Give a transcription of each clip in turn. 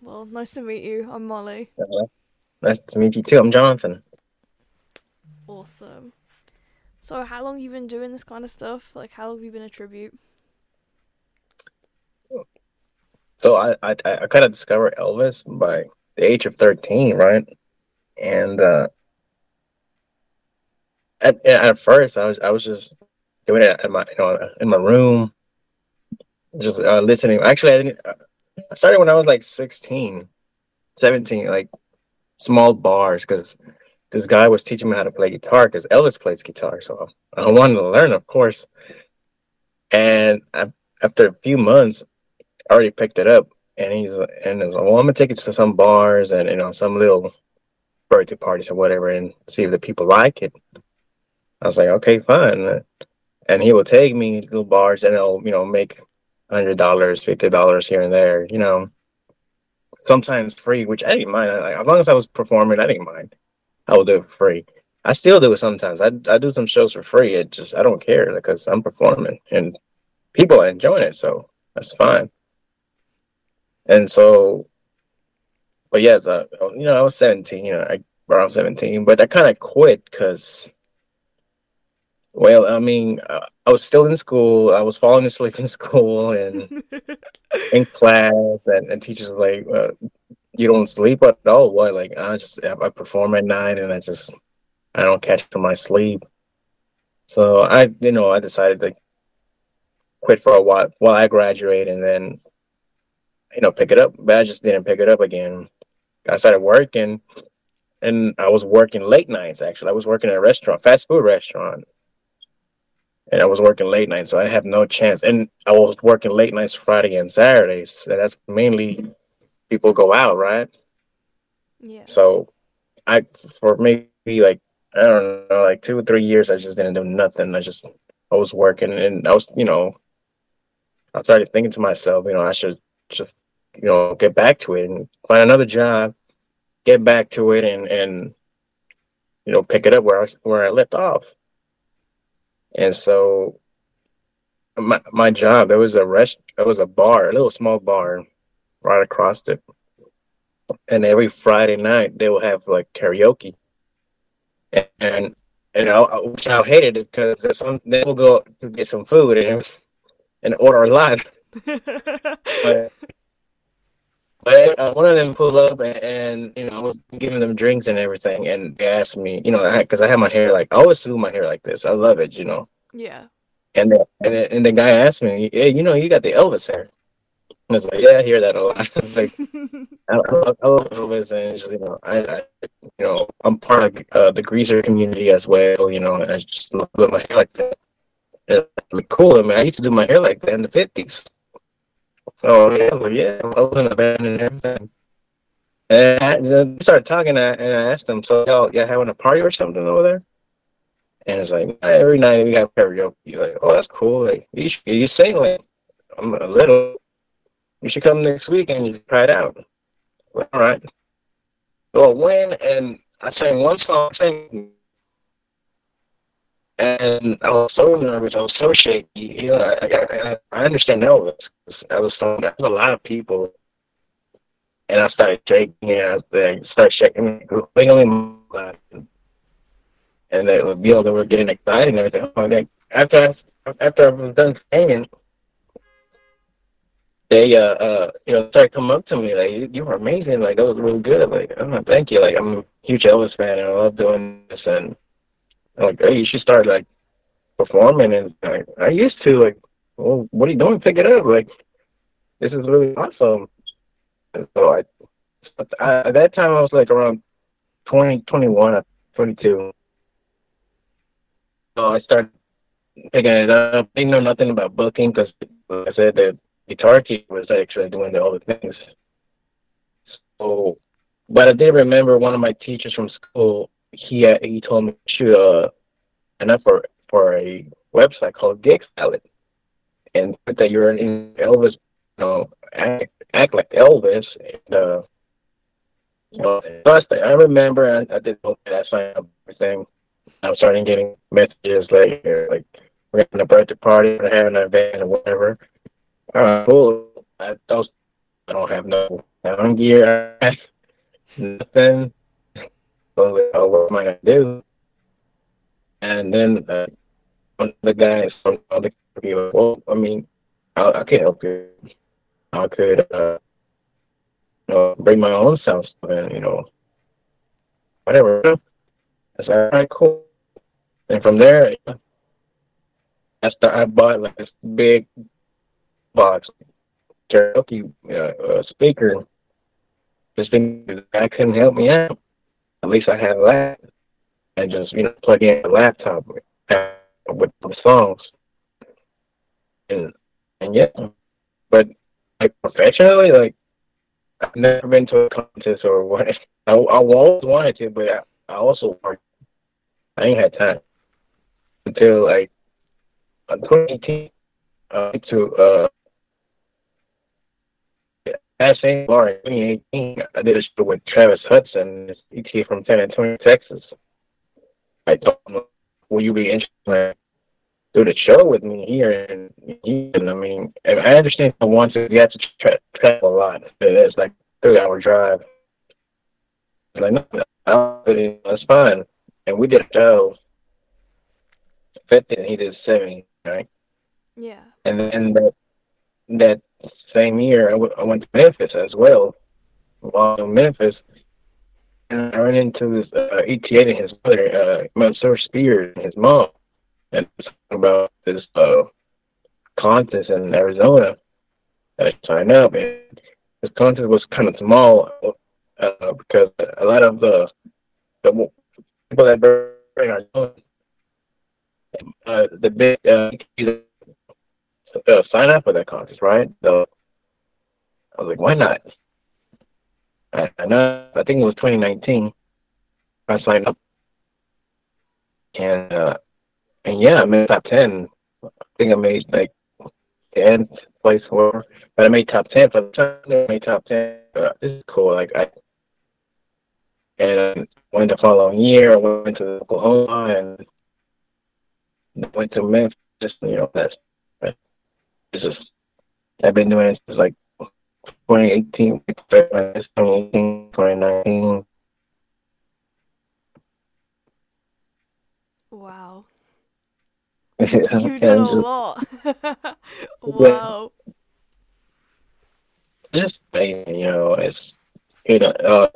Well, nice to meet you. I'm Molly. Uh, nice to meet you too. I'm Jonathan. Awesome. So, how long you been doing this kind of stuff? Like, how long have you been a tribute? So I I, I kind of discovered Elvis by the age of 13, right? And uh, at at first I was I was just doing it in my you know in my room, just uh, listening. Actually, I didn't. I started when I was like 16, 17, like small bars because this guy was teaching me how to play guitar because Elvis plays guitar. So I wanted to learn, of course. And I, after a few months, I already picked it up. And he's and he's like, well, I'm gonna take it to some bars and you know some little birthday parties or whatever, and see if the people like it. I was like, okay, fine. And he will take me to little bars, and it'll you know make hundred dollars, fifty dollars here and there. You know, sometimes free, which I didn't mind. Like, as long as I was performing, I didn't mind. I would do it free. I still do it sometimes. I I do some shows for free. It just I don't care because I'm performing and people are enjoying it, so that's fine. And so, but yes, uh, you know, I was 17, you know, I around 17, but I kind of quit because, well, I mean, uh, I was still in school. I was falling asleep in school and in class, and, and teachers were like, uh, you don't sleep at all? What? Like, I just, I perform at night and I just, I don't catch my sleep. So I, you know, I decided to quit for a while while I graduate and then you know, pick it up. But I just didn't pick it up again. I started working and I was working late nights actually. I was working at a restaurant, fast food restaurant. And I was working late nights, so I have no chance. And I was working late nights Friday and Saturdays. So that's mainly people go out, right? Yeah. So I for maybe like I don't know, like two or three years I just didn't do nothing. I just I was working and I was, you know, I started thinking to myself, you know, I should just you know get back to it and find another job, get back to it, and and you know pick it up where I where I left off. And so my my job there was a rest there was a bar a little small bar right across it. And every friday night they will have like karaoke. And and, and I, which I hated it because some they will go to get some food and and order a lot but, but uh, one of them pulled up and, and, you know I was giving them drinks and everything, and they asked me, you know, because I, I had my hair like I always do my hair like this. I love it, you know. Yeah. And the, and the, and the guy asked me, hey, you know, you got the Elvis hair. I was like, yeah, I hear that a lot. like, I, love, I love Elvis, and just, you know, I, I, you know, I'm part of uh, the greaser community as well, you know, and I just love my hair like that. It's cool. I mean, I used to do my hair like that in the fifties. Oh yeah, well, yeah, I was in a band and everything. And I started talking, and I asked them, "So y'all, y'all having a party or something over there?" And it's like every night we have karaoke. You're like, "Oh, that's cool. Like you, should, you sing like I'm a little. You should come next week and you try it out." Like, All right. So I went and I sang one song. Sang and I was so nervous. I was so shaky. You know, I, I, I understand Elvis. I was so there's a lot of people, and I started shaking. And I started shaking, wiggling and they, you know, they were getting excited and everything. Like after I, after I was done singing, they uh uh you know started coming up to me like you, you were amazing. Like that was really good. Like oh thank you. Like I'm a huge Elvis fan and I love doing this and like, hey, you should start like performing. And like, I used to like, well, what are you doing? Pick it up. Like, this is really awesome. And so I, at that time I was like around 20, 21, uh, 22. So I started picking it up. Didn't know nothing about booking because, like I said, the guitar key was actually doing all the things. So, but I did remember one of my teachers from school he he told me to a an up for for a website called Gig Salad, and put that you're in Elvis, you know, act, act like Elvis, and uh, you know, I remember I, I did that sign up. I'm starting getting messages like like we're having a birthday party, we're having an event or whatever. Uh, cool. I those I don't have no Down gear, nothing. So uh, what am I gonna do? And then uh, one of the guys from the other company, well, I mean, I, I can help you. I could, uh, you know, bring my own sound stuff in, you know, whatever. I said, all right, cool. And from there, I started, I bought like this big box karaoke uh, uh, speaker. This thing, I couldn't help me out. At least I had a lap and just you know plug in a laptop with, with the songs. And and yeah, but like professionally, like I've never been to a contest or what. I, I always wanted to, but I, I also worked. I ain't had time until like 2018 uh, to uh, that same bar in 2018. I did a show with Travis Hudson, ET from San Antonio, Texas. I told him, "Will you be interested in do the show with me here?" And Houston? I mean, I understand I want to. You have to tra- travel a lot. It's like three hour drive. Like no, that's fine. And we did a show. Fifty, and he did seventy, right? Yeah. And then that that same year, I, w- I went to Memphis as well. While in Memphis, and I ran into this uh, ETA and his mother, uh, Mansour Spears, and his mom, and talking about this uh, contest in Arizona. I signed up, and this contest was kind of small uh, because a lot of the the people that bring Arizona, uh, the big uh, uh, sign up for that contest, right? So I was like, why not? I, know. I think it was 2019. I signed up, and uh, and yeah, I made top ten. I think I made like 10th place for, but I made top ten for the time. I made top ten. Uh, this is cool. Like I, and went the following year. I went to Oklahoma and went to Memphis. Just you know, that's this is I've been doing it since like 2018, 2018, 2019. Wow. You've You've done a lot. wow. Just you know, it's you know, uh,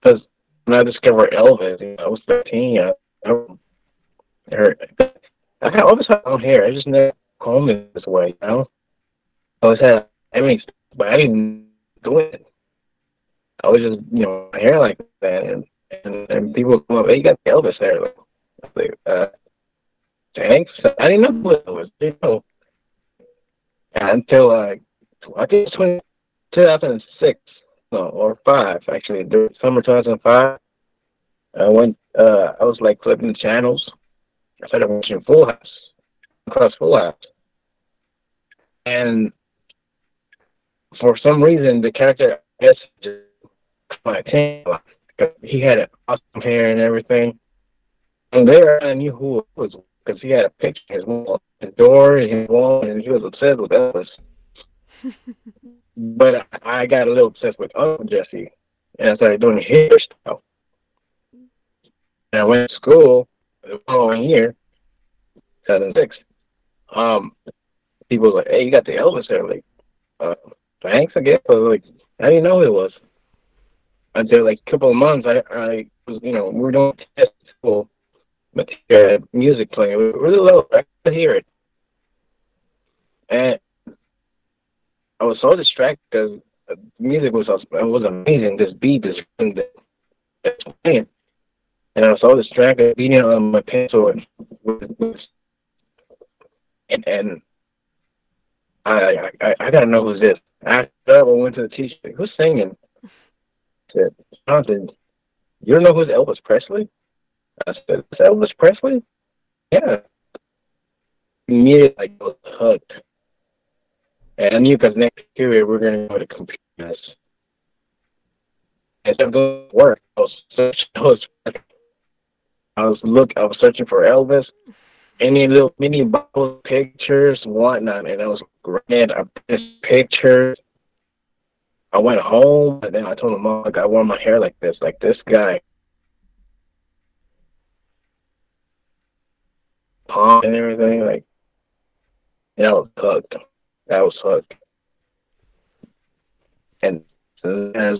because when I discovered Elvis, you know, I was 13. I, I heard I always had long hair. I just never it this way, you know. I always had mean, but I didn't do it. I was just you know hair like that, and and, and people come up, hey, you got the Elvis hair. Like, uh, thanks. I didn't know who it was. You know, until uh, I think it was 2006 no, or five actually. During summer 2005, I went. Uh, I was like flipping the channels. I started watching Full House, across Full House, and for some reason the character I guess just my attention he had awesome hair and everything. And there I knew who it was because he had a picture in his wall, his door, his wall, and he was obsessed with Elvis. but I got a little obsessed with Uncle Jesse, and I started doing his stuff. And I went to school the following year, 2006. Um, people were like, "Hey, you got the Elvis hair?" Like, uh, thanks, again. But like, I didn't know it was until like a couple of months. I, I was, you know, we were doing test school, uh, music playing was really low. I could hear it, and I was so distracted because music was it was amazing. This beat, that's playing, and I was so distracted beating on my pencil and and, and I, I I gotta know who's this. After that, I went to the teacher. Who's singing? I said, Jonathan, you don't know who's Elvis Presley? I said, Is Elvis Presley? Yeah. Immediately, I was hooked. And I knew because next year we are going to go to computers. Instead of going to work, I was searching. I was, I was look. I was searching for Elvis, any little mini bubble pictures, whatnot, and I was great. I pictures. I went home and then I told my mom like I want my hair like this, like this guy. Palm and everything, like that was hooked. That was hooked. And as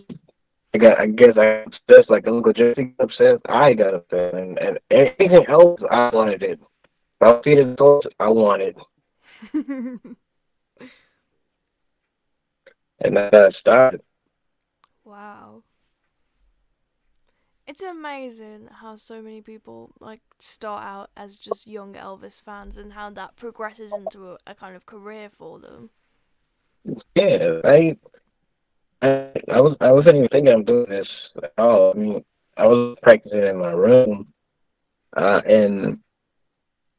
I got, I guess I just like Uncle Jesse upset. I got upset, and, and anything else, I wanted it. If I was feeding adults, I wanted. and that I started. Wow. It's amazing how so many people like start out as just young Elvis fans and how that progresses into a, a kind of career for them. Yeah, I I, I was I wasn't even thinking of doing this at all. I mean, I was practicing in my room uh, and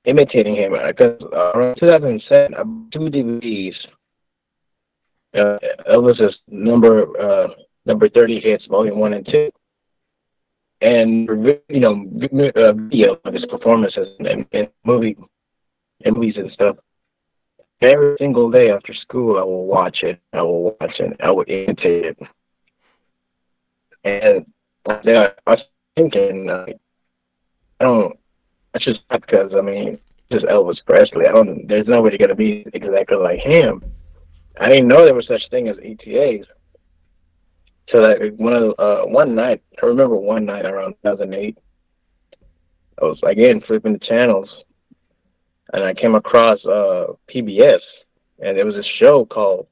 imitating him because uh, around 2007, I bought two DVDs. Uh, Elvis's number uh, number 30 hits, volume one and two, and you know, uh, video of his performances and, and movie, and movies and stuff every single day after school, I will watch it. I will watch it. I will imitate it. And then I, was thinking, I don't. That's just because I mean, just Elvis Presley. I don't. There's nobody gonna be exactly like him. I didn't know there was such thing as ETAs. So that one of uh, one night, I remember one night around 2008, I was again flipping the channels, and I came across uh, PBS, and there was a show called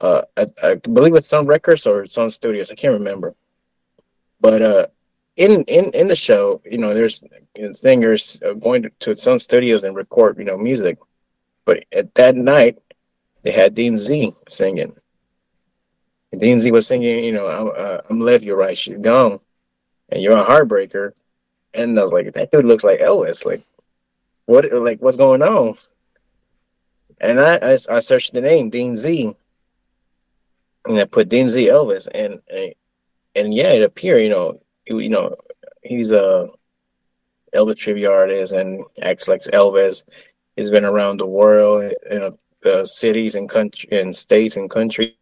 uh, I, I, believe it's Sun Records or Sun Studios. I can't remember. But uh, in in in the show, you know, there's singers going to, to Sun Studios and record, you know, music. But at that night, they had Dean Z singing. Dean Z was singing, you know, I'm, uh, I'm left, you're right, she's gone, and you're a heartbreaker. And I was like, that dude looks like Elvis. Like, what like what's going on? And I, I, I searched the name Dean Z, and I put Dean Z Elvis, and and, and yeah, it appeared. You know, you know, he's a Elvis trivia artist and acts like Elvis. He's been around the world, you know, the cities and country and states and country.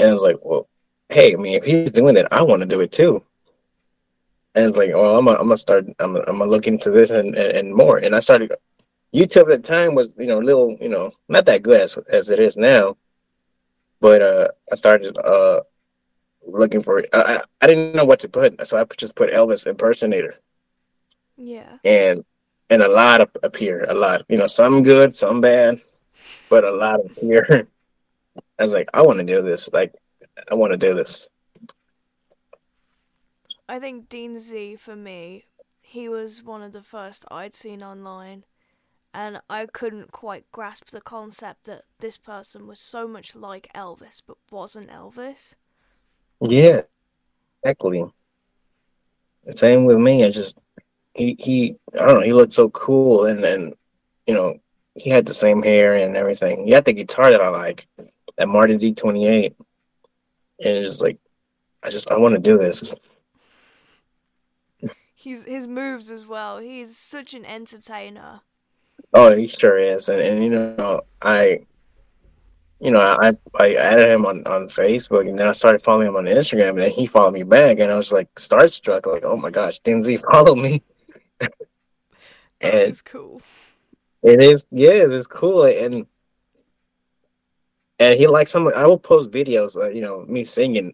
And I was like, well, hey, I mean, if he's doing it, I want to do it too and it's like, oh, I'm gonna, I'm gonna start, I'm gonna, I'm gonna look into this and, and, and more. And I started. YouTube at the time was, you know, a little, you know, not that good as as it is now. But uh, I started uh looking for it. I, I didn't know what to put, so I just put Elvis impersonator. Yeah. And and a lot of appear, a lot. You know, some good, some bad, but a lot appear. I was like, I want to do this. Like, I want to do this. I think Dean Z for me, he was one of the first I'd seen online, and I couldn't quite grasp the concept that this person was so much like Elvis but wasn't Elvis. Yeah, exactly. Same with me. I just he he I don't know. He looked so cool, and and you know he had the same hair and everything. He had the guitar that I like, that Martin D twenty eight, and it's like I just I want to do this he's his moves as well. He's such an entertainer. Oh, he sure is, and and you know I, you know I I added him on on Facebook, and then I started following him on Instagram, and then he followed me back, and I was like starstruck, like oh my gosh, Dean Z followed me. and it's cool. It is, yeah, it's cool, and and he likes some. Of I will post videos, uh, you know, me singing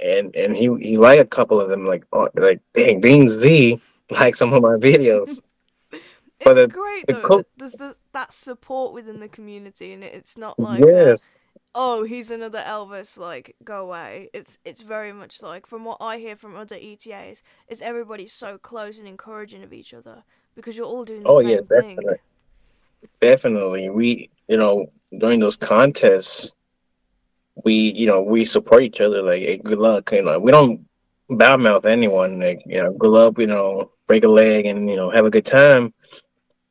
and and he he liked a couple of them like oh, like Dean Z like some of my videos. It's but the, great the though. Co- there's the, that support within the community, and it's not like yes. oh, he's another Elvis. Like, go away. It's it's very much like from what I hear from other ETAs, is everybody's so close and encouraging of each other because you're all doing the oh, same yeah, definitely. thing. Definitely, we you know during those contests, we you know we support each other like hey, good luck you know we don't mouth anyone like you know good luck you know break a leg and you know have a good time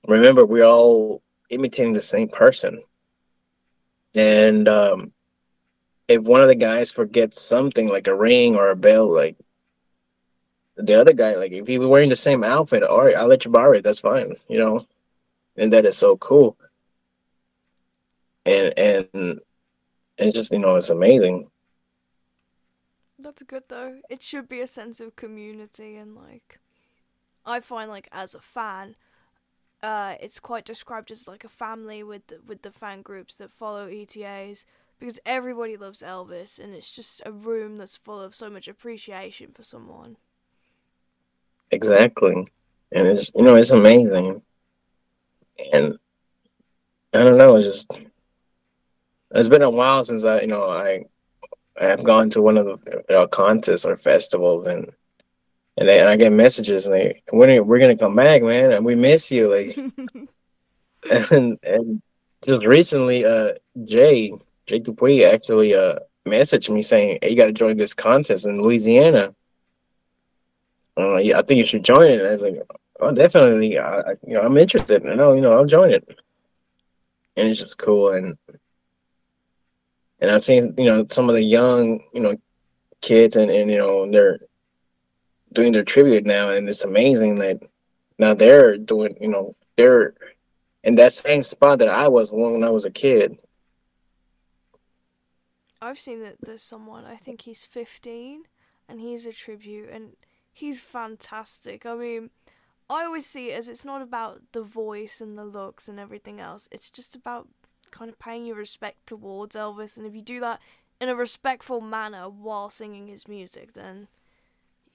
remember we're all imitating the same person and um if one of the guys forgets something like a ring or a bell like the other guy like if he was wearing the same outfit all right i'll let you borrow it that's fine you know and that is so cool and and it's just you know it's amazing. That's good though. It should be a sense of community and like I find like as a fan, uh, it's quite described as like a family with the, with the fan groups that follow ETAs because everybody loves Elvis and it's just a room that's full of so much appreciation for someone. Exactly. And it's you know, it's amazing. And I don't know, it's just it's been a while since I you know, I I have gone to one of the you know, contests or festivals and and, they, and I get messages and they when are, we're gonna come back, man, and we miss you. Like and and just recently uh Jay Jay Dupuy actually uh messaged me saying, Hey, you gotta join this contest in Louisiana uh, yeah, I think you should join it. And I was like, oh, definitely. I, I, you know, I'm interested. And know, you know, I'll join it. And it's just cool. And and I've seen, you know, some of the young, you know, kids, and and you know, they're doing their tribute now, and it's amazing that now they're doing, you know, they're in that same spot that I was when I was a kid. I've seen that there's someone. I think he's 15, and he's a tribute, and he's fantastic. I mean, I always see it as it's not about the voice and the looks and everything else. It's just about kind of paying your respect towards Elvis, and if you do that in a respectful manner while singing his music, then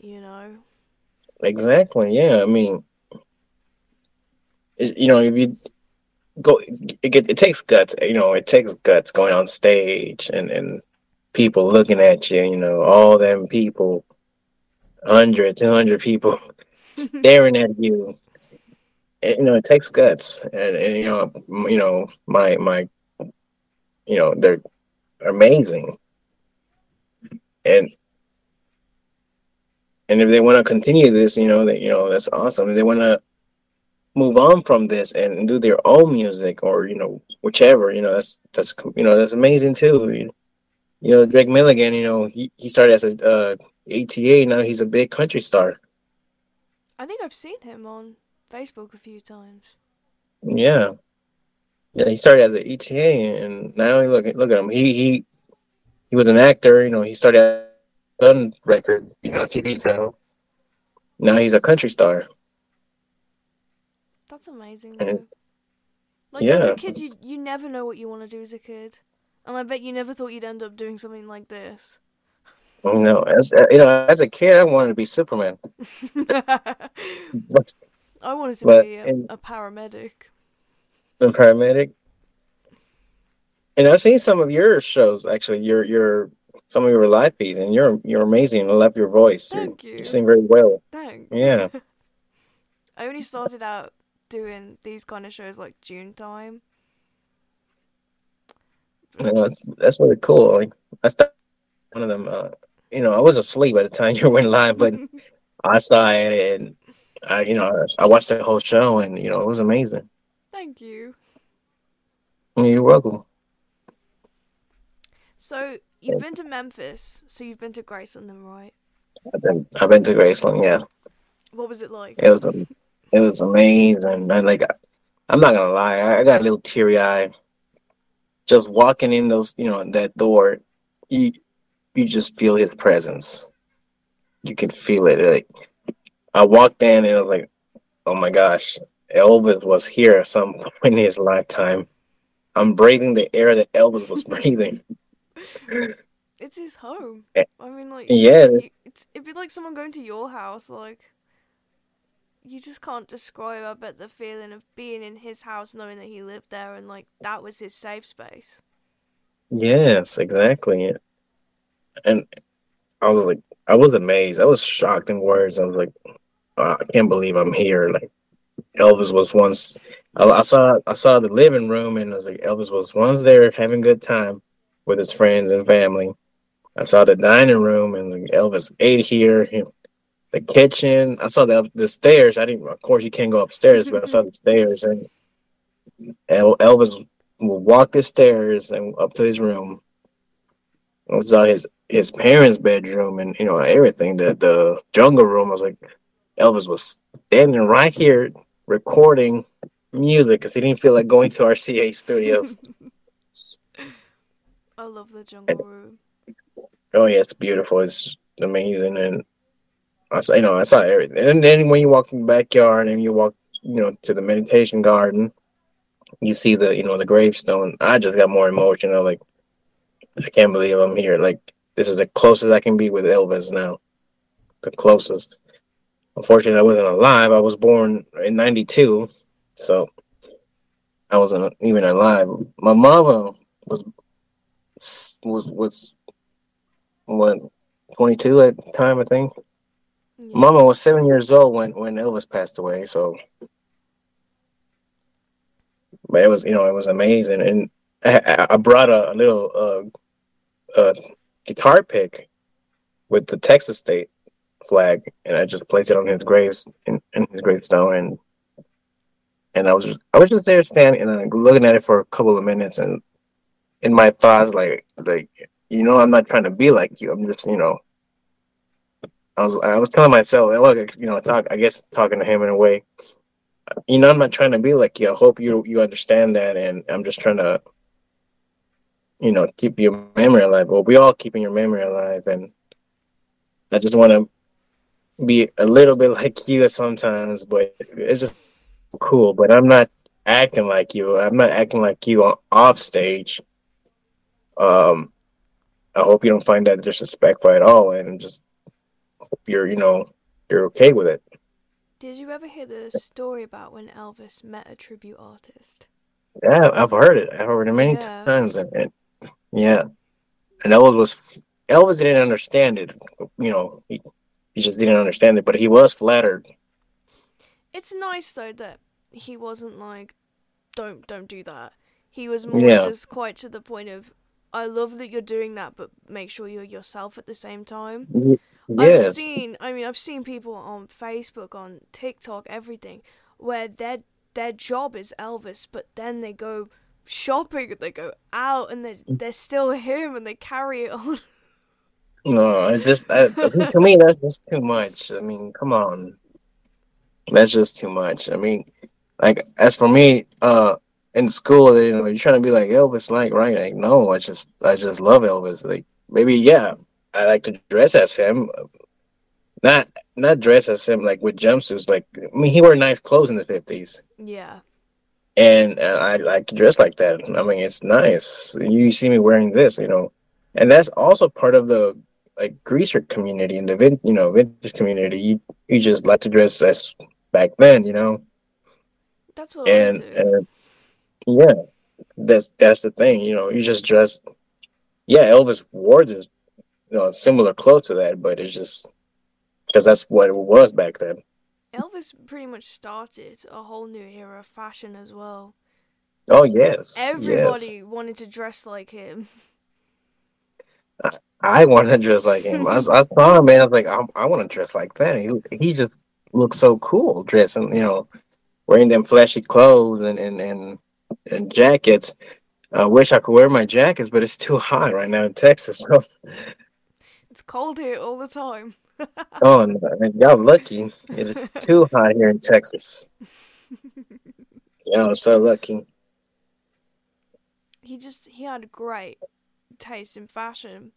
you know. Exactly. Yeah. I mean, you know, if you go, it, it takes guts. You know, it takes guts going on stage and and people looking at you. You know, all them people 100, 200 people staring at you. And, you know, it takes guts, and, and you know, you know, my my, you know, they're amazing, and and if they want to continue this, you know, that you know, that's awesome. If they want to move on from this and do their own music or you know whichever you know that's that's you know that's amazing too you, you know drake milligan you know he, he started as a uh, ETA. Now he's a big country star. I think I've seen him on Facebook a few times. Yeah, yeah. He started as an ETA, and now look look at him. He he he was an actor. You know, he started Sun record, you know, TV show. Now he's a country star. That's amazing. And, like yeah. as a kid, you you never know what you want to do as a kid, and I bet you never thought you'd end up doing something like this. Oh, you know, as uh, you know, as a kid, I wanted to be Superman. I wanted to but be a, in, a paramedic. A paramedic. And I've seen some of your shows actually. Your your some of your live feeds, and you're you're amazing. I love your voice. Thank you. You sing very well. Thanks. Yeah. I only started out doing these kind of shows like June time. Yeah, that's, that's really cool. Like I started one of them uh, you know, I was asleep by the time you went live, but I saw it and I, you know, I watched the whole show and you know, it was amazing. Thank you. You're welcome. So you've been to Memphis, so you've been to Graceland, then, right? I've been, I've been to Graceland, yeah. What was it like? It was, um, it was amazing. I like, I'm not gonna lie, I got a little teary eye just walking in those, you know, that door. You, you just feel his presence. You can feel it. Like I walked in and I was like, oh my gosh, Elvis was here at some point in his lifetime. I'm breathing the air that Elvis was breathing. It's his home. Eh, I mean, like, yeah, it's, it'd be like someone going to your house. Like, you just can't describe. I bet the feeling of being in his house, knowing that he lived there, and like that was his safe space. Yes, exactly and I was like, I was amazed. I was shocked in words. I was like, I can't believe I'm here. Like Elvis was once. I, I, saw I saw the living room, and I was like, Elvis was once there having a good time with his friends and family. I saw the dining room, and Elvis ate here. The kitchen. I saw the the stairs. I didn't. Of course, you can't go upstairs, but I saw the stairs, and Elvis will walk the stairs and up to his room. I saw his his parents' bedroom and you know everything. The the jungle room. I was like, Elvis was standing right here recording music because he didn't feel like going to RCA studios. I love the jungle room. Oh yeah, it's beautiful. It's amazing, and I saw, you know, I saw everything. And then when you walk in the backyard and you walk, you know, to the meditation garden, you see the, you know, the gravestone. I just got more emotional. Like, I can't believe I'm here. Like, this is the closest I can be with Elvis now. The closest. Unfortunately, I wasn't alive. I was born in '92, so I wasn't even alive. My mama was was was what 22 at the time, I think. Yeah. Mama was seven years old when when Elvis passed away, so but it was you know it was amazing, and I, I brought a, a little uh, uh, guitar pick with the Texas state flag, and I just placed it on his graves in, in his gravestone, and and I was just I was just there standing and looking at it for a couple of minutes, and in my thoughts, like like you know, I'm not trying to be like you. I'm just you know I was I was telling myself, look, you know, talk. I guess talking to him in a way. You know, I'm not trying to be like you. I hope you you understand that, and I'm just trying to, you know, keep your memory alive. Well, we all keeping your memory alive, and I just want to be a little bit like you sometimes, but it's just cool. But I'm not acting like you. I'm not acting like you on off stage. Um, I hope you don't find that disrespectful at all, and just hope you're you know you're okay with it. Did you ever hear the story about when Elvis met a tribute artist? Yeah, I've heard it. I've heard it many yeah. times, and, and, yeah, and Elvis was Elvis didn't understand it. You know, he, he just didn't understand it, but he was flattered. It's nice though that he wasn't like, "Don't, don't do that." He was more yeah. just quite to the point of, "I love that you're doing that, but make sure you're yourself at the same time." Yes. I've seen. I mean, I've seen people on Facebook, on TikTok, everything, where their their job is Elvis, but then they go shopping, and they go out, and they they're still him, and they carry it on. No, it's just uh, to me that's just too much. I mean, come on, that's just too much. I mean, like as for me, uh, in school, you know, you're trying to be like Elvis, like right? Like no, I just I just love Elvis. Like maybe yeah, I like to dress as him, not not dress as him like with jumpsuits. Like I mean, he wore nice clothes in the fifties. Yeah. And uh, I like to dress like that. I mean, it's nice. You see me wearing this, you know, and that's also part of the like greaser community and the vin- you know vintage community. You you just like to dress as back then, you know. That's what and, I do. And yeah, that's that's the thing. You know, you just dress. Yeah, Elvis wore this you know, similar clothes to that, but it's just because that's what it was back then. Elvis pretty much started a whole new era of fashion as well. Oh yes, everybody yes. wanted to dress like him. I, I wanted to dress like him. I, I saw him, man. I was like, I, I want to dress like that. He, he just looks so cool dressing, you know, wearing them flashy clothes and and and, and jackets. I wish I could wear my jackets, but it's too hot right now in Texas. So it's cold here all the time. oh, no, y'all lucky. It is too hot here in Texas. Y'all so lucky. He just he had great taste in fashion.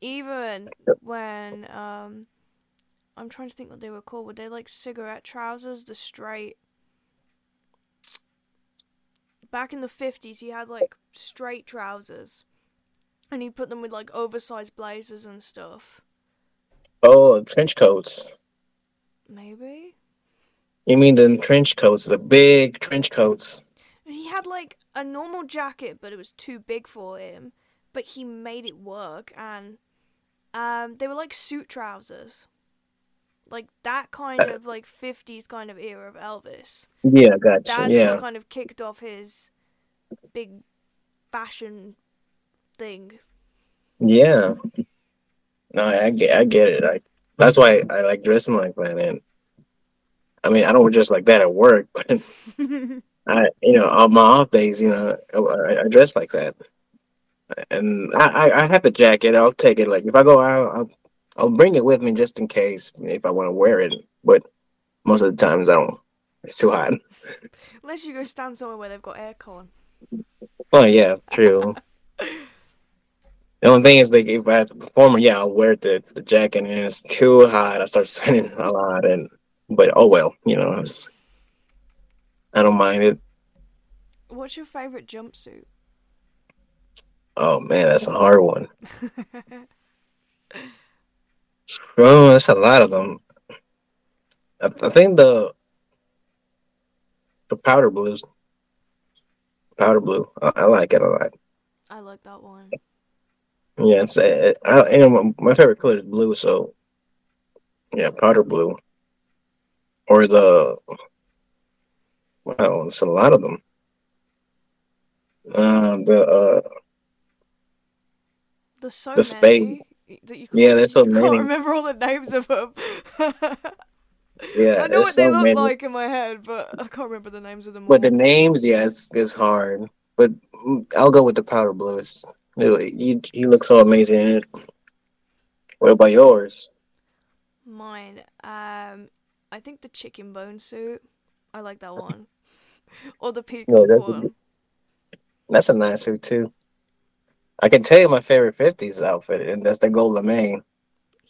Even when um I'm trying to think what they were called. Were they like cigarette trousers, the straight back in the fifties he had like straight trousers and he put them with like oversized blazers and stuff. Oh, trench coats. Maybe. You mean the trench coats, the big trench coats? He had like a normal jacket, but it was too big for him. But he made it work, and um, they were like suit trousers, like that kind uh, of like fifties kind of era of Elvis. Yeah, gotcha. That's yeah. what kind of kicked off his big fashion thing. Yeah. No, I, get, I get it. I, that's why I like dressing like that. And I mean, I don't dress like that at work, but I, you know, on my off days, you know, I, I dress like that. And I, I have a jacket. I'll take it. Like if I go out, I'll, I'll bring it with me just in case if I want to wear it. But most of the times I don't. It's too hot. Unless you go stand somewhere where they've got aircon. Oh yeah, true. The only thing is, like, if I have to perform, yeah, I'll wear the, the jacket, and it's too hot. I start sweating a lot, and but oh well, you know, just, I don't mind it. What's your favorite jumpsuit? Oh man, that's a hard one. Oh, that's a lot of them. I, I think the the powder blues, powder blue. I, I, like it a lot. I like that one. Yeah, it's it, I, and my favorite color is blue, so yeah, powder blue. Or the wow, it's a lot of them. Uh, the uh, so the spade. That you yeah, there's so many. I can't remember all the names of them. yeah, I know what so they look many. like in my head, but I can't remember the names of them. But all. the names, yeah, it's, it's hard. But I'll go with the powder blue. It's you. You look so amazing in it. What about yours? Mine, um, I think the chicken bone suit. I like that one. or the peacock no, that's one. A, that's a nice suit too. I can tell you my favorite '50s outfit, and that's the gold lame.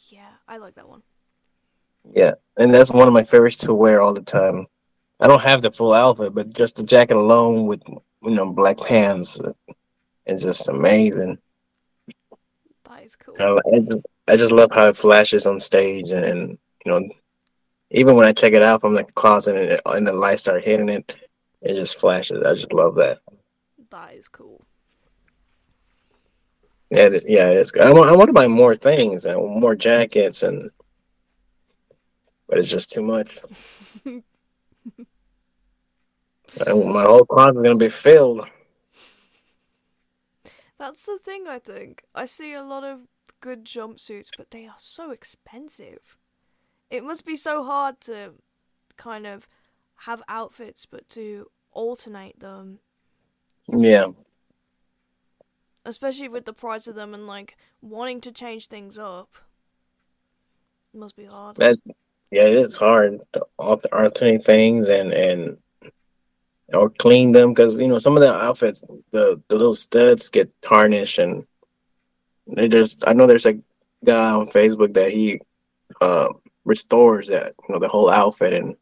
Yeah, I like that one. Yeah, and that's one of my favorites to wear all the time. I don't have the full outfit, but just the jacket alone with you know black pants is just amazing. That is cool. I, just, I just love how it flashes on stage, and, and you know, even when I take it out from the closet and, it, and the lights start hitting it, it just flashes. I just love that. That is cool. Yeah, yeah, it's. I want, I want to buy more things and more jackets, and but it's just too much. my whole closet is gonna be filled. That's the thing. I think I see a lot of good jumpsuits, but they are so expensive. It must be so hard to kind of have outfits, but to alternate them. Yeah especially with the price of them and like wanting to change things up. It must be hard. That's yeah, it's hard to alternate things and and or clean them because you know some of the outfits the the little studs get tarnished and they just I know there's a guy on Facebook that he uh, restores that you know the whole outfit and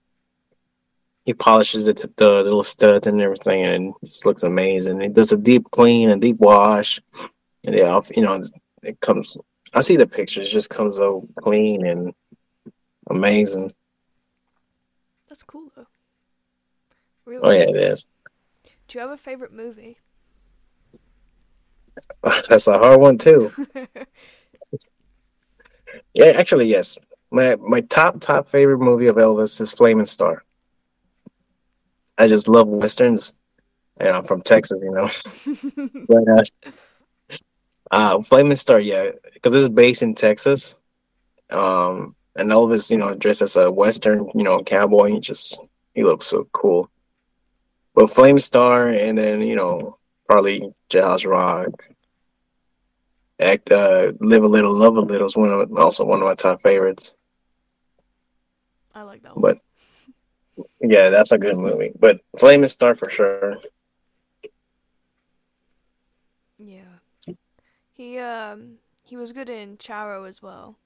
he polishes it, the little studs and everything, and it just looks amazing. He does a deep clean and deep wash, and yeah, you know, it comes. I see the pictures; it just comes so clean and amazing. That's cool, though. Really. Oh yeah, it is. Do you have a favorite movie? That's a hard one too. yeah, actually, yes. My my top top favorite movie of Elvis is Flaming Star. I just love westerns, and I'm from Texas, you know. but uh, uh, Flaming Star, yeah, because this is based in Texas. Um, and Elvis, you know, dressed as a western, you know, cowboy. He just he looks so cool. But Flame Star, and then you know, probably Jailhouse Rock. Act, uh, Live a Little, Love a Little is one of also one of my top favorites. I like that one. But yeah, that's a good movie. But Flame and Star for sure. Yeah. He um he was good in Charro as well.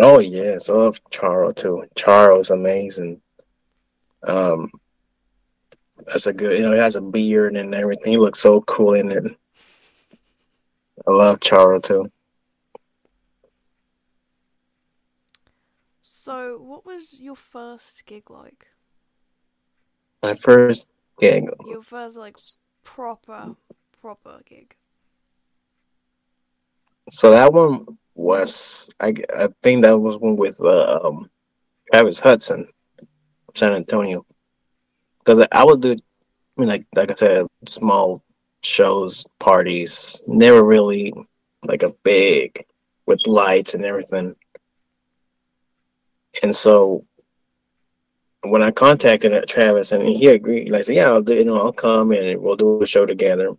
Oh yes, I love Charro too. Charro is amazing. Um that's a good you know, he has a beard and everything. He looks so cool in it. I love Charro too. So what was your first gig like? My first gig. Your first like proper proper gig. So that one was I I think that was one with uh, um, Travis Hudson, San Antonio. Because I would do, I mean, like like I said, small shows, parties, never really like a big with lights and everything. And so when I contacted Travis and he agreed, like, yeah, I'll do, you know, I'll come and we'll do a show together.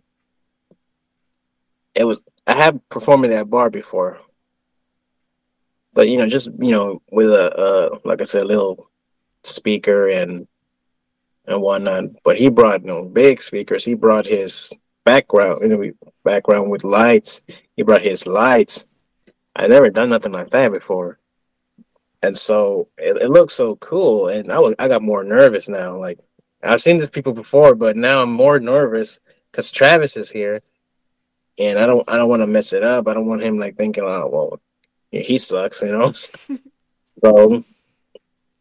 It was I have performed at that bar before, but you know, just you know, with a like I said, a little speaker and and whatnot. But he brought you know big speakers. He brought his background, you know, background with lights. He brought his lights. I never done nothing like that before, and so it, it looks so cool. And I was I got more nervous now. Like I've seen these people before, but now I'm more nervous because Travis is here, and I don't I don't want to mess it up. I don't want him like thinking, oh well, he sucks, you know. so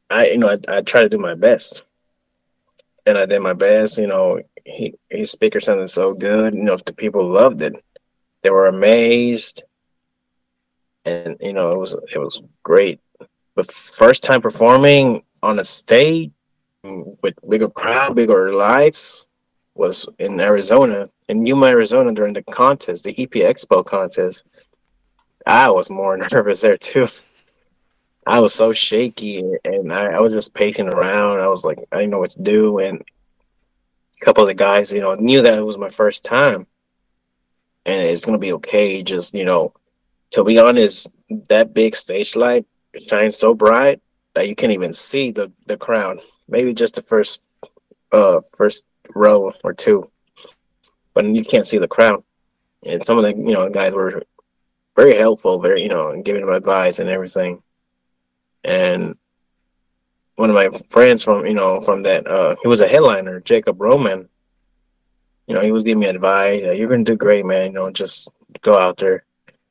I you know I, I try to do my best, and I did my best. You know, he his speaker sounded so good. You know, the people loved it. They were amazed, and you know it was it was great. But first time performing on a stage with bigger crowd, bigger lights was in Arizona, in Yuma, Arizona during the contest, the EP Expo contest. I was more nervous there too. I was so shaky and I, I was just pacing around. I was like, I didn't know what to do. And a couple of the guys, you know, knew that it was my first time and it's going to be okay. Just, you know, to be honest, that big stage light shines so bright that you can't even see the, the crowd. Maybe just the first, uh, first row or two, but you can't see the crowd. And some of the, you know, guys were very helpful, very, you know, giving them advice and everything. And one of my friends from, you know, from that, uh, he was a headliner, Jacob Roman. You know, he was giving me advice. You're to do great, man. You know, just go out there.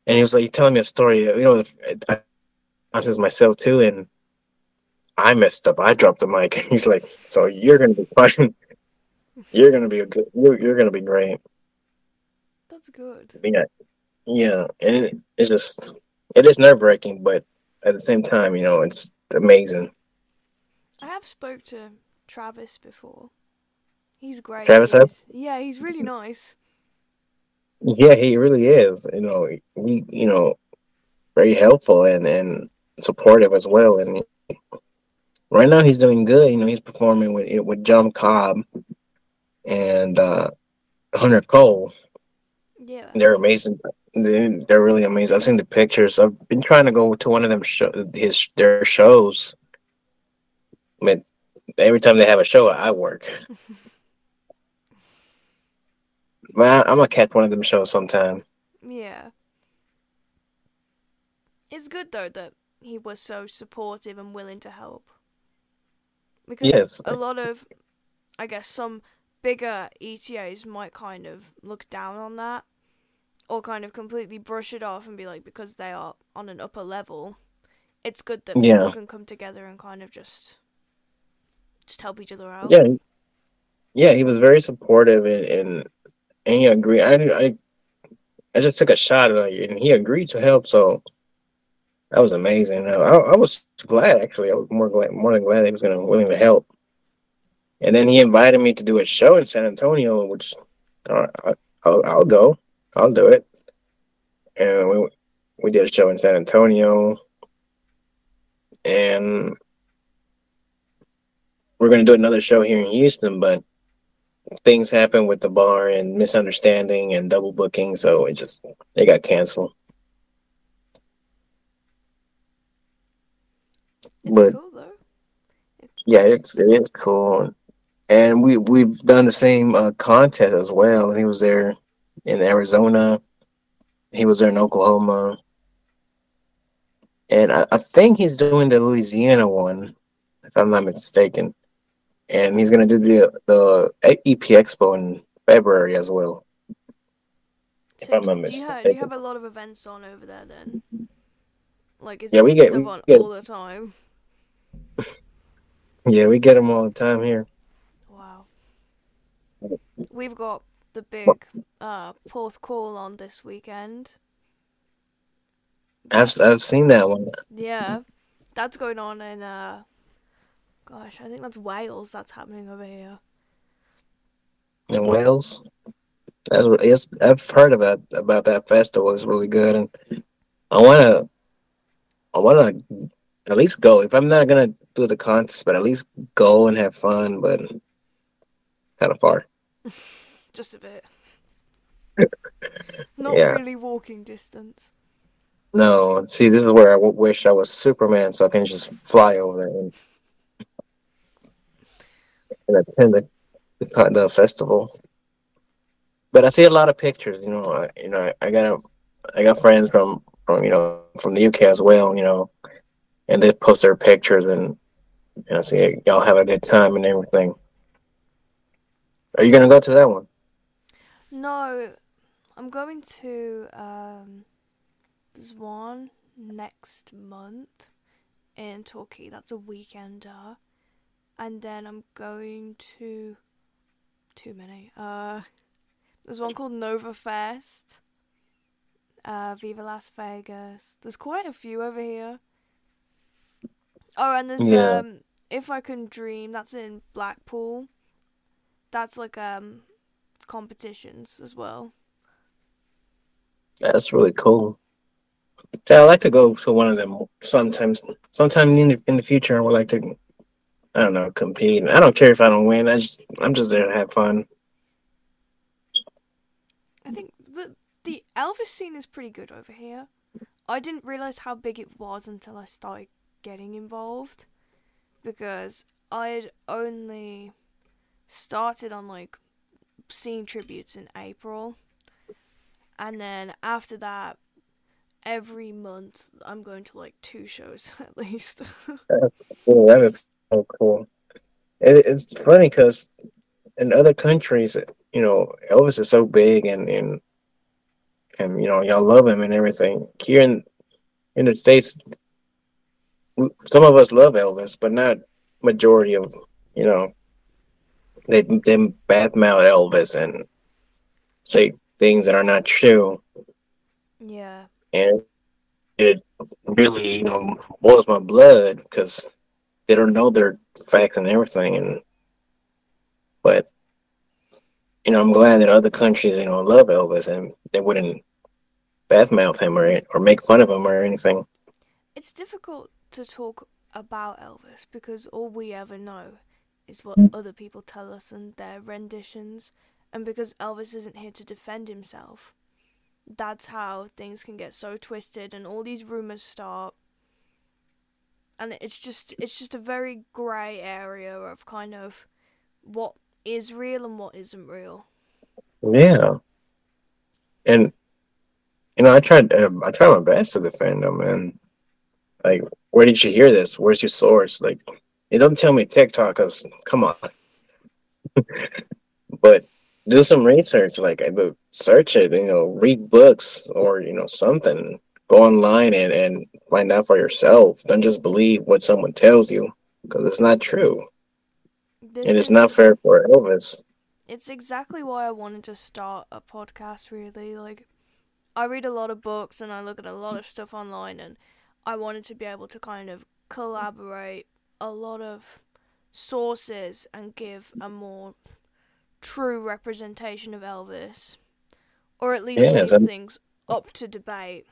And he was like telling me a story. You know, I, I was myself too, and I messed up. I dropped the mic. He's like, "So you're gonna be fine. you're gonna be a good. You're, you're gonna be great." That's good. Yeah, yeah, and it, it's just it is nerve wracking, but at the same time, you know, it's amazing. I have spoke to Travis before. He's great. Travis he's, Yeah, he's really nice. Yeah, he really is. You know, he you know, very helpful and and supportive as well. And right now he's doing good. You know, he's performing with it with John Cobb and uh, Hunter Cole. Yeah, they're amazing. They're really amazing. I've seen the pictures. I've been trying to go to one of them show, his their shows. But every time they have a show, I work. but I, am gonna catch one of them shows sometime. Yeah. It's good though that he was so supportive and willing to help. Because yes. a lot of, I guess, some bigger ETAs might kind of look down on that or kind of completely brush it off and be like because they are on an upper level it's good that yeah. people can come together and kind of just just help each other out yeah yeah he was very supportive and and, and he agreed I, I i just took a shot at it and he agreed to help so that was amazing I, I was glad actually. I was more glad more than glad he was gonna willing to help. And then he invited me to do a show in san antonio which uh, I, I'll, I'll go. I'll do it. And we we did a show in San Antonio, and we're gonna do another show here in Houston, but things happened with the bar and misunderstanding and double booking, so it just it got canceled. It's but cool, though yeah, it's it is cool, and we we've done the same uh, contest as well, and he was there in Arizona. He was there in Oklahoma. And I, I think he's doing the Louisiana one, if I'm not mistaken. And he's gonna do the the EP Expo in February as well. So if I'm not mistaken. Do you, have, do you have a lot of events on over there then? Like is yeah, we get, we get all the time? Yeah, we get them all the time here. Wow. We've got the big uh, Porthcawl on this weekend. I've I've seen that one. Yeah, that's going on in uh, gosh, I think that's Wales. That's happening over here. In Wales, that's yes, I've heard about about that festival. It's really good, and I wanna, I wanna at least go. If I'm not gonna do the contest, but at least go and have fun. But kind of far. just a bit. Not yeah. really walking distance. No, see, this is where I w- wish I was Superman, so I can just fly over there and, and attend the, the festival. but I see a lot of pictures. You know, I, you know, I, I got a, I got friends from from you know from the UK as well. You know, and they post their pictures and and I see y'all have a good time and everything. Are you gonna go to that one? No, I'm going to um, there's one next month in Turkey. That's a weekender, and then I'm going to too many. Uh, there's one called Nova Fest. Uh, Viva Las Vegas. There's quite a few over here. Oh, and there's yeah. um, if I can dream. That's in Blackpool. That's like um, competitions as well. That's really cool. Yeah, I like to go to one of them sometimes. Sometime in the in the future, I would like to. I don't know, compete. I don't care if I don't win. I just I'm just there to have fun. I think the the Elvis scene is pretty good over here. I didn't realize how big it was until I started getting involved, because I'd only started on like seeing tributes in April, and then after that, every month I'm going to like two shows at least. cool. That is so cool. It, it's funny because in other countries, you know, Elvis is so big and and and you know y'all love him and everything. Here in in the states, some of us love Elvis, but not majority of you know they them badmouth Elvis and say things that are not true. Yeah and it really you know boils my blood because they don't know their facts and everything and but you know i'm glad that other countries you know love elvis and they wouldn't badmouth him or or make fun of him or anything it's difficult to talk about elvis because all we ever know is what other people tell us and their renditions. And because elvis isn't here to defend himself that's how things can get so twisted and all these rumors start. And it's just it's just a very gray area of kind of what is real and what isn't real. Yeah. And you know i tried um, i tried my best to defend him and like where did you hear this where's your source like you don't tell me tiktok because come on but do some research, like search it, you know, read books or you know something. Go online and and find out for yourself. Don't just believe what someone tells you because it's not true, this and it's not fair for Elvis. It's exactly why I wanted to start a podcast. Really, like I read a lot of books and I look at a lot of stuff online, and I wanted to be able to kind of collaborate a lot of sources and give a more true representation of Elvis, or at least yeah, leave things up to debate.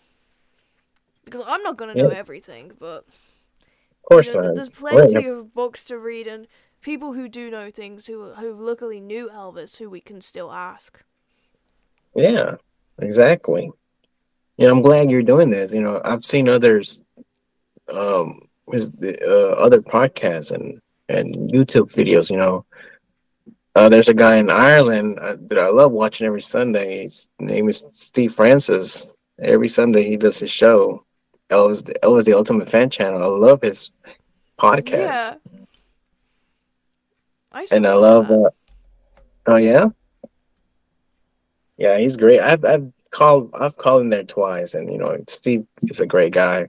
Because I'm not gonna know everything, but of course you know, there's plenty of books to read and people who do know things who who luckily knew Elvis who we can still ask. Yeah, exactly. Know, I'm glad you're doing this. You know, I've seen others, um, with the, uh, other podcasts and and YouTube videos. You know, uh, there's a guy in Ireland uh, that I love watching every Sunday. His name is Steve Francis. Every Sunday he does his show. Elvis, Elvis the Ultimate Fan Channel. I love his podcast. Yeah. I and I love. Uh, oh yeah. Yeah, he's great. I've I've called I've called him there twice, and you know Steve is a great guy.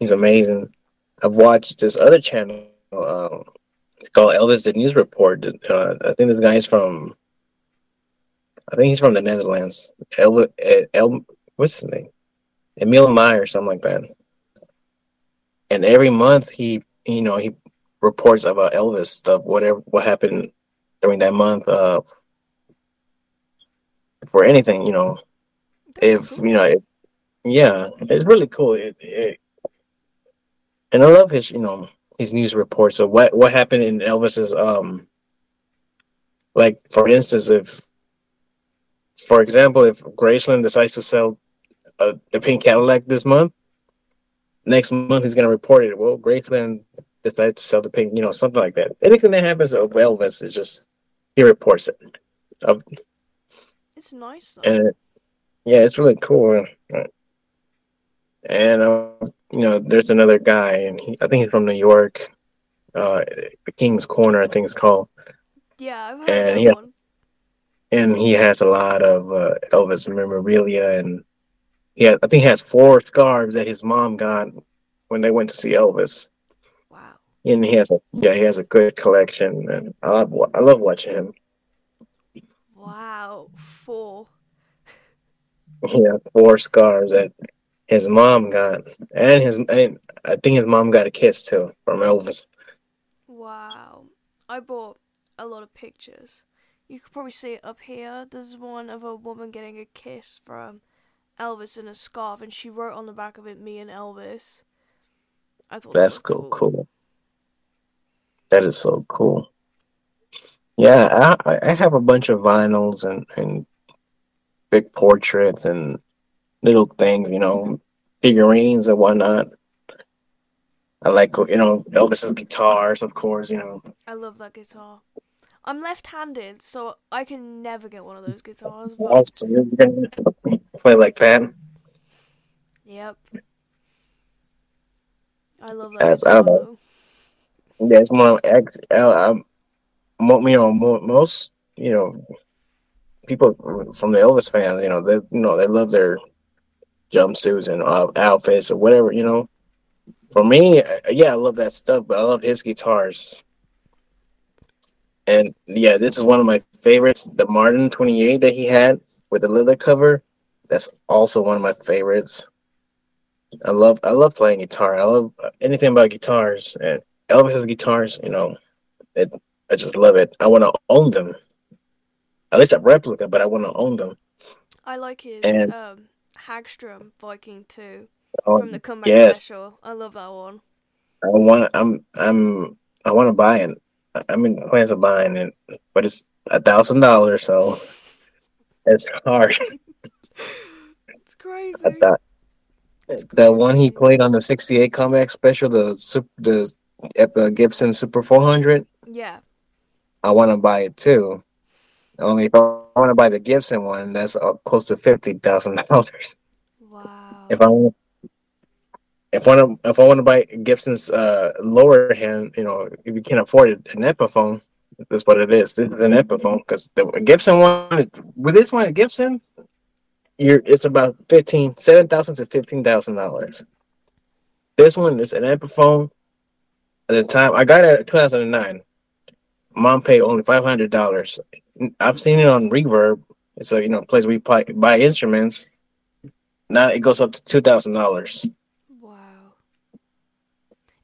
He's amazing. I've watched this other channel. Um, called Elvis the News Report. Uh, I think this guy is from, I think he's from the Netherlands. El, El, what's his name? Emil Meyer, something like that. And every month he, you know, he reports about Elvis stuff, whatever what happened during that month. Uh, for anything, you know, if you know, it, yeah, it's really cool. It, it, and I love his, you know, his news reports of what what happened in Elvis's um like for instance if for example if Graceland decides to sell a, a pink Cadillac this month next month he's going to report it well Graceland decides to sell the pink you know something like that anything that happens of Elvis is just he reports it it's It's nice. Though. And it, yeah, it's really cool. And uh, you know, there's another guy, and he, I think he's from New York. Uh, the King's Corner, I think it's called. Yeah, I've heard and that he one. and he has a lot of uh, Elvis memorabilia, and yeah, I think he has four scarves that his mom got when they went to see Elvis. Wow. And he has a yeah, he has a good collection, and I love I love watching him. Wow, four. Yeah, four scars that his mom got, and his and I think his mom got a kiss too from Elvis. Wow, I bought a lot of pictures. You could probably see it up here. There's one of a woman getting a kiss from Elvis in a scarf, and she wrote on the back of it, "Me and Elvis." I thought that's that cool. cool. Cool. That is so cool. Yeah, I, I have a bunch of vinyls and, and big portraits and little things, you know, figurines and whatnot. I like, you know, Elvis's guitars, of course, you know. I love that guitar. I'm left-handed, so I can never get one of those guitars. But... Also, you're gonna play like that. Yep. I love that. As, I don't know. Yeah, it's more I'm, uh, um, you know, most you know people from the Elvis fans, you know, they you know they love their jumpsuits and uh, outfits or whatever, you know. For me, yeah, I love that stuff, but I love his guitars. And yeah, this is one of my favorites, the Martin 28 that he had with the leather cover. That's also one of my favorites. I love I love playing guitar. I love anything about guitars and Elvis's guitars. You know, it, I just love it. I want to own them. At least a replica, but I want to own them. I like his and, um, Hagstrom Viking 2 oh, from the comeback yes. special. I love that one. I want. I'm. I'm. I want to buy it. I'm in plans of buying it, but it's a thousand dollars, so it's hard. it's crazy. Thought, the one he played on the '68 comeback special, the the uh, Gibson Super 400. Yeah. I want to buy it too. Only if I want to buy the Gibson one, that's uh, close to fifty thousand dollars. Wow. If I want, if I want to, if I want to buy Gibson's uh, lower hand, you know, if you can't afford it, an Epiphone, that's what it is. This is an Epiphone because the Gibson one, with this one, Gibson, you're it's about fifteen, seven thousand to fifteen thousand dollars. This one is an Epiphone. At the time, I got it in 2009. Mom paid only five hundred dollars. I've seen it on Reverb. It's a you know place we buy, buy instruments. Now it goes up to two thousand dollars. Wow,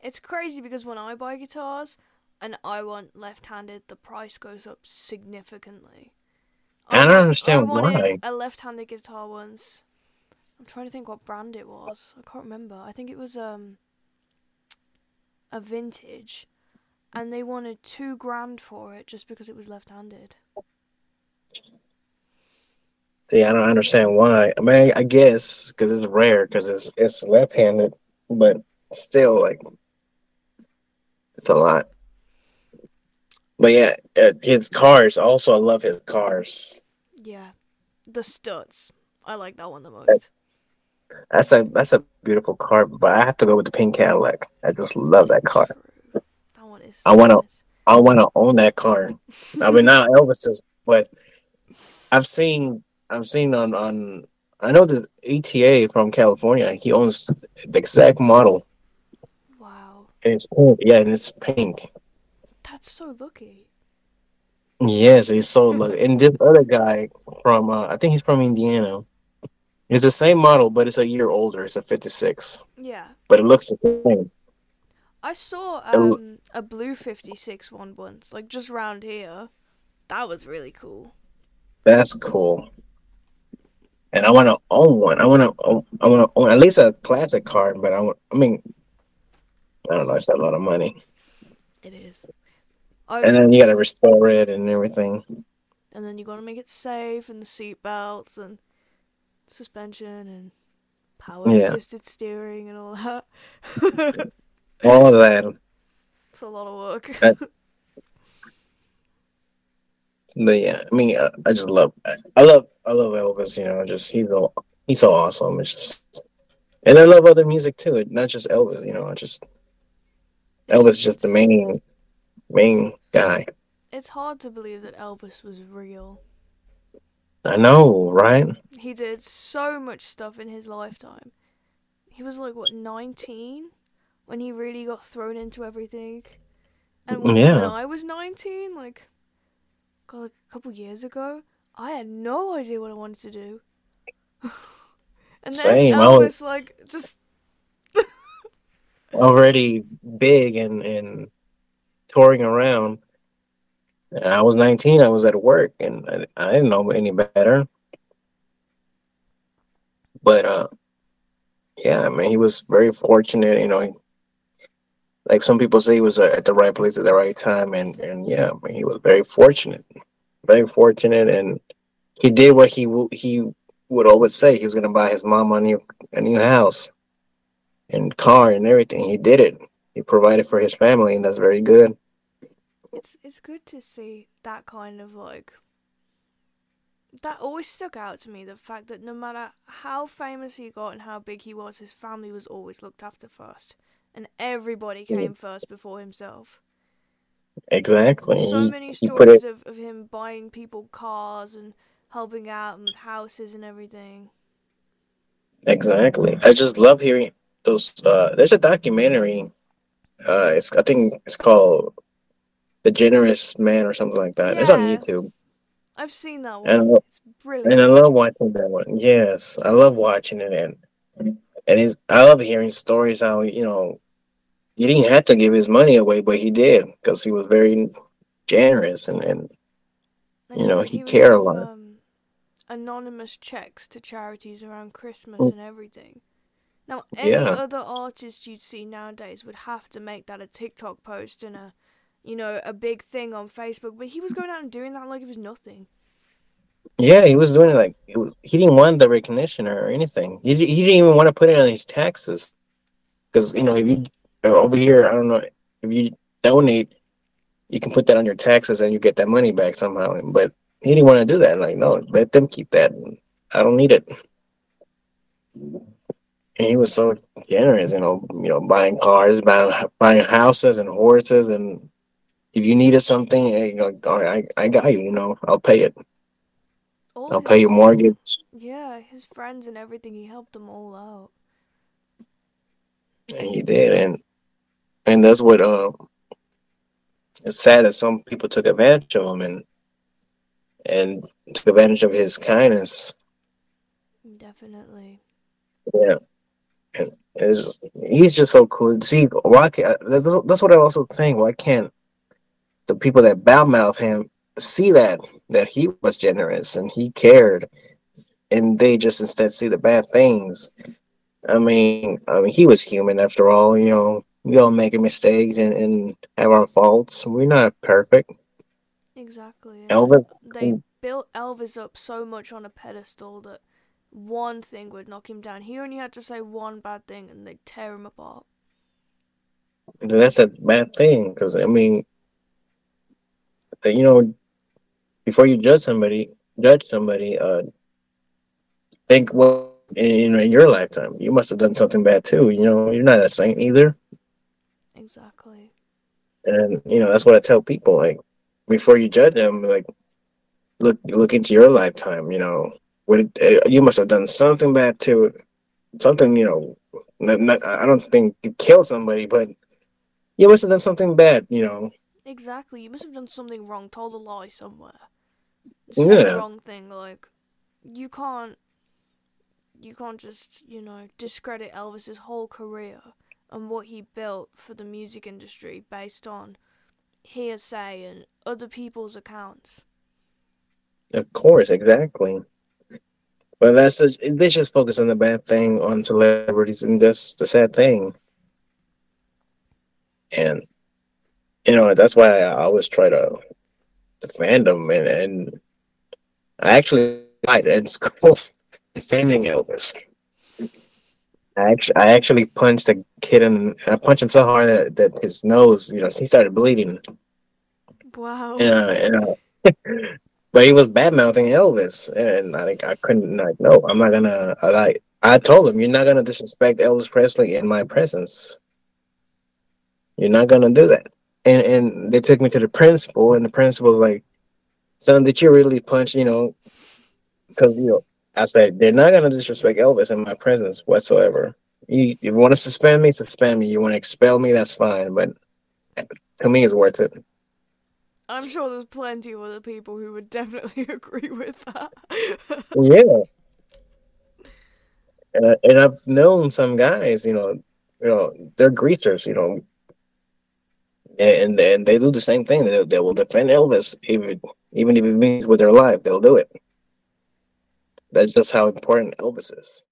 it's crazy because when I buy guitars and I want left-handed, the price goes up significantly. I, I don't understand I why. A left-handed guitar once. I'm trying to think what brand it was. I can't remember. I think it was um a vintage, and they wanted two grand for it just because it was left-handed. See, I don't understand why. I mean, I guess because it's rare because it's it's left-handed, but still, like, it's a lot. But yeah, uh, his cars. Also, I love his cars. Yeah, the Stutz. I like that one the most. That's a that's a beautiful car, but I have to go with the pink Cadillac. I just love that car. Is. I want to. I want to own that car. I mean, not Elvis's, but I've seen. I've seen on on. I know the ETA from California. He owns the exact model. Wow. And it's pink. Yeah, and it's pink. That's so lucky. Yes, he's so lucky. and this other guy from, uh, I think he's from Indiana. It's the same model, but it's a year older. It's a 56. Yeah. But it looks the same. I saw um, a blue 56 one once, like just around here. That was really cool. That's cool. And I want to own one. I want to. I want to own at least a classic car. But I want. I mean, I don't know. It's a lot of money. It is. and then you got to restore it and everything. And then you got to make it safe and the seat belts and suspension and power yeah. assisted steering and all that. all of that. It's a lot of work. but yeah, I mean, I, I just love, I love, I love Elvis. You know, just he's so he's so awesome. It's just, and I love other music too. Not just Elvis. You know, I just Elvis just the main main guy. It's hard to believe that Elvis was real. I know, right? He did so much stuff in his lifetime. He was like what nineteen when he really got thrown into everything. And when, yeah. when I was nineteen, like God, like a couple years ago, I had no idea what I wanted to do. and Same. I was like just already big and and touring around. And I was 19. I was at work, and I, I didn't know any better. But uh, yeah, I mean, he was very fortunate. You know, like some people say, he was uh, at the right place at the right time, and and yeah, I mean, he was very fortunate, very fortunate, and he did what he he would always say. He was going to buy his mom a new a new house, and car, and everything. He did it. He provided for his family, and that's very good. It's it's good to see that kind of like that always stuck out to me the fact that no matter how famous he got and how big he was, his family was always looked after first and everybody came first before himself. Exactly. So many stories of, of him buying people cars and helping out with houses and everything. Exactly. I just love hearing those. Uh, there's a documentary. Uh, it's I think it's called "The Generous Man" or something like that. Yeah. It's on YouTube. I've seen that one. And, it's brilliant. And I love watching that one. Yes, I love watching it, and and he's, I love hearing stories how you know he didn't have to give his money away, but he did because he was very generous and, and you know he, he cared a lot. Um, anonymous checks to charities around Christmas mm. and everything. Now, any yeah. other artist you'd see nowadays would have to make that a TikTok post and a, you know, a big thing on Facebook. But he was going out and doing that like it was nothing. Yeah, he was doing it like he didn't want the recognition or anything. He he didn't even want to put it on his taxes because you know if you over here, I don't know if you donate, you can put that on your taxes and you get that money back somehow. But he didn't want to do that. Like, no, let them keep that. I don't need it. And he was so generous, you know, you know, buying cars, buying buying houses and horses, and if you needed something, hey, I I got you. You know, I'll pay it. All I'll pay your mortgage. Yeah, his friends and everything, he helped them all out. And he did, and and that's what uh, it's sad that some people took advantage of him and and took advantage of his kindness. Definitely. Yeah, and it's just, he's just so cool. See, why can't, that's, that's what I also think. Why can't the people that badmouth him see that that he was generous and he cared, and they just instead see the bad things. I mean, I mean, he was human after all. You know, we all make mistakes and, and have our faults. We're not perfect. Exactly. Elvis. They built Elvis up so much on a pedestal that one thing would knock him down. He only had to say one bad thing and they'd tear him apart. That's a bad thing because, I mean, you know, before you judge somebody, judge somebody, uh, think well in, in your lifetime. You must have done something bad too. You know, you're not a saint either. And you know that's what I tell people. Like before you judge them, like look look into your lifetime. You know, what uh, you must have done something bad to something. You know, not, not, I don't think you killed somebody, but you must have done something bad. You know. Exactly. You must have done something wrong. Told a lie somewhere. Said yeah. the wrong thing. Like you can't. You can't just you know discredit Elvis's whole career and what he built for the music industry based on hearsay and other people's accounts. Of course, exactly. But that's a, they just focus on the bad thing on celebrities, and that's the sad thing. And you know that's why I always try to defend them, and and I actually died in school defending Elvis. I actually, I actually punched a kid and I punched him so hard that, that his nose, you know, he started bleeding. Wow. Yeah, but he was bad mouthing Elvis, and I I couldn't like no, I'm not gonna like. I told him, you're not gonna disrespect Elvis Presley in my presence. You're not gonna do that. And and they took me to the principal, and the principal was like, "Son, did you really punch? You know, because you know." I said they're not gonna disrespect Elvis in my presence whatsoever. You, you want to suspend me, suspend me. You want to expel me, that's fine. But to me, it's worth it. I'm sure there's plenty of other people who would definitely agree with that. yeah. And, I, and I've known some guys, you know, you know, they're greasers, you know, and and they do the same thing. They, they will defend Elvis even even if it means with their life, they'll do it. That's just how important Elvis is.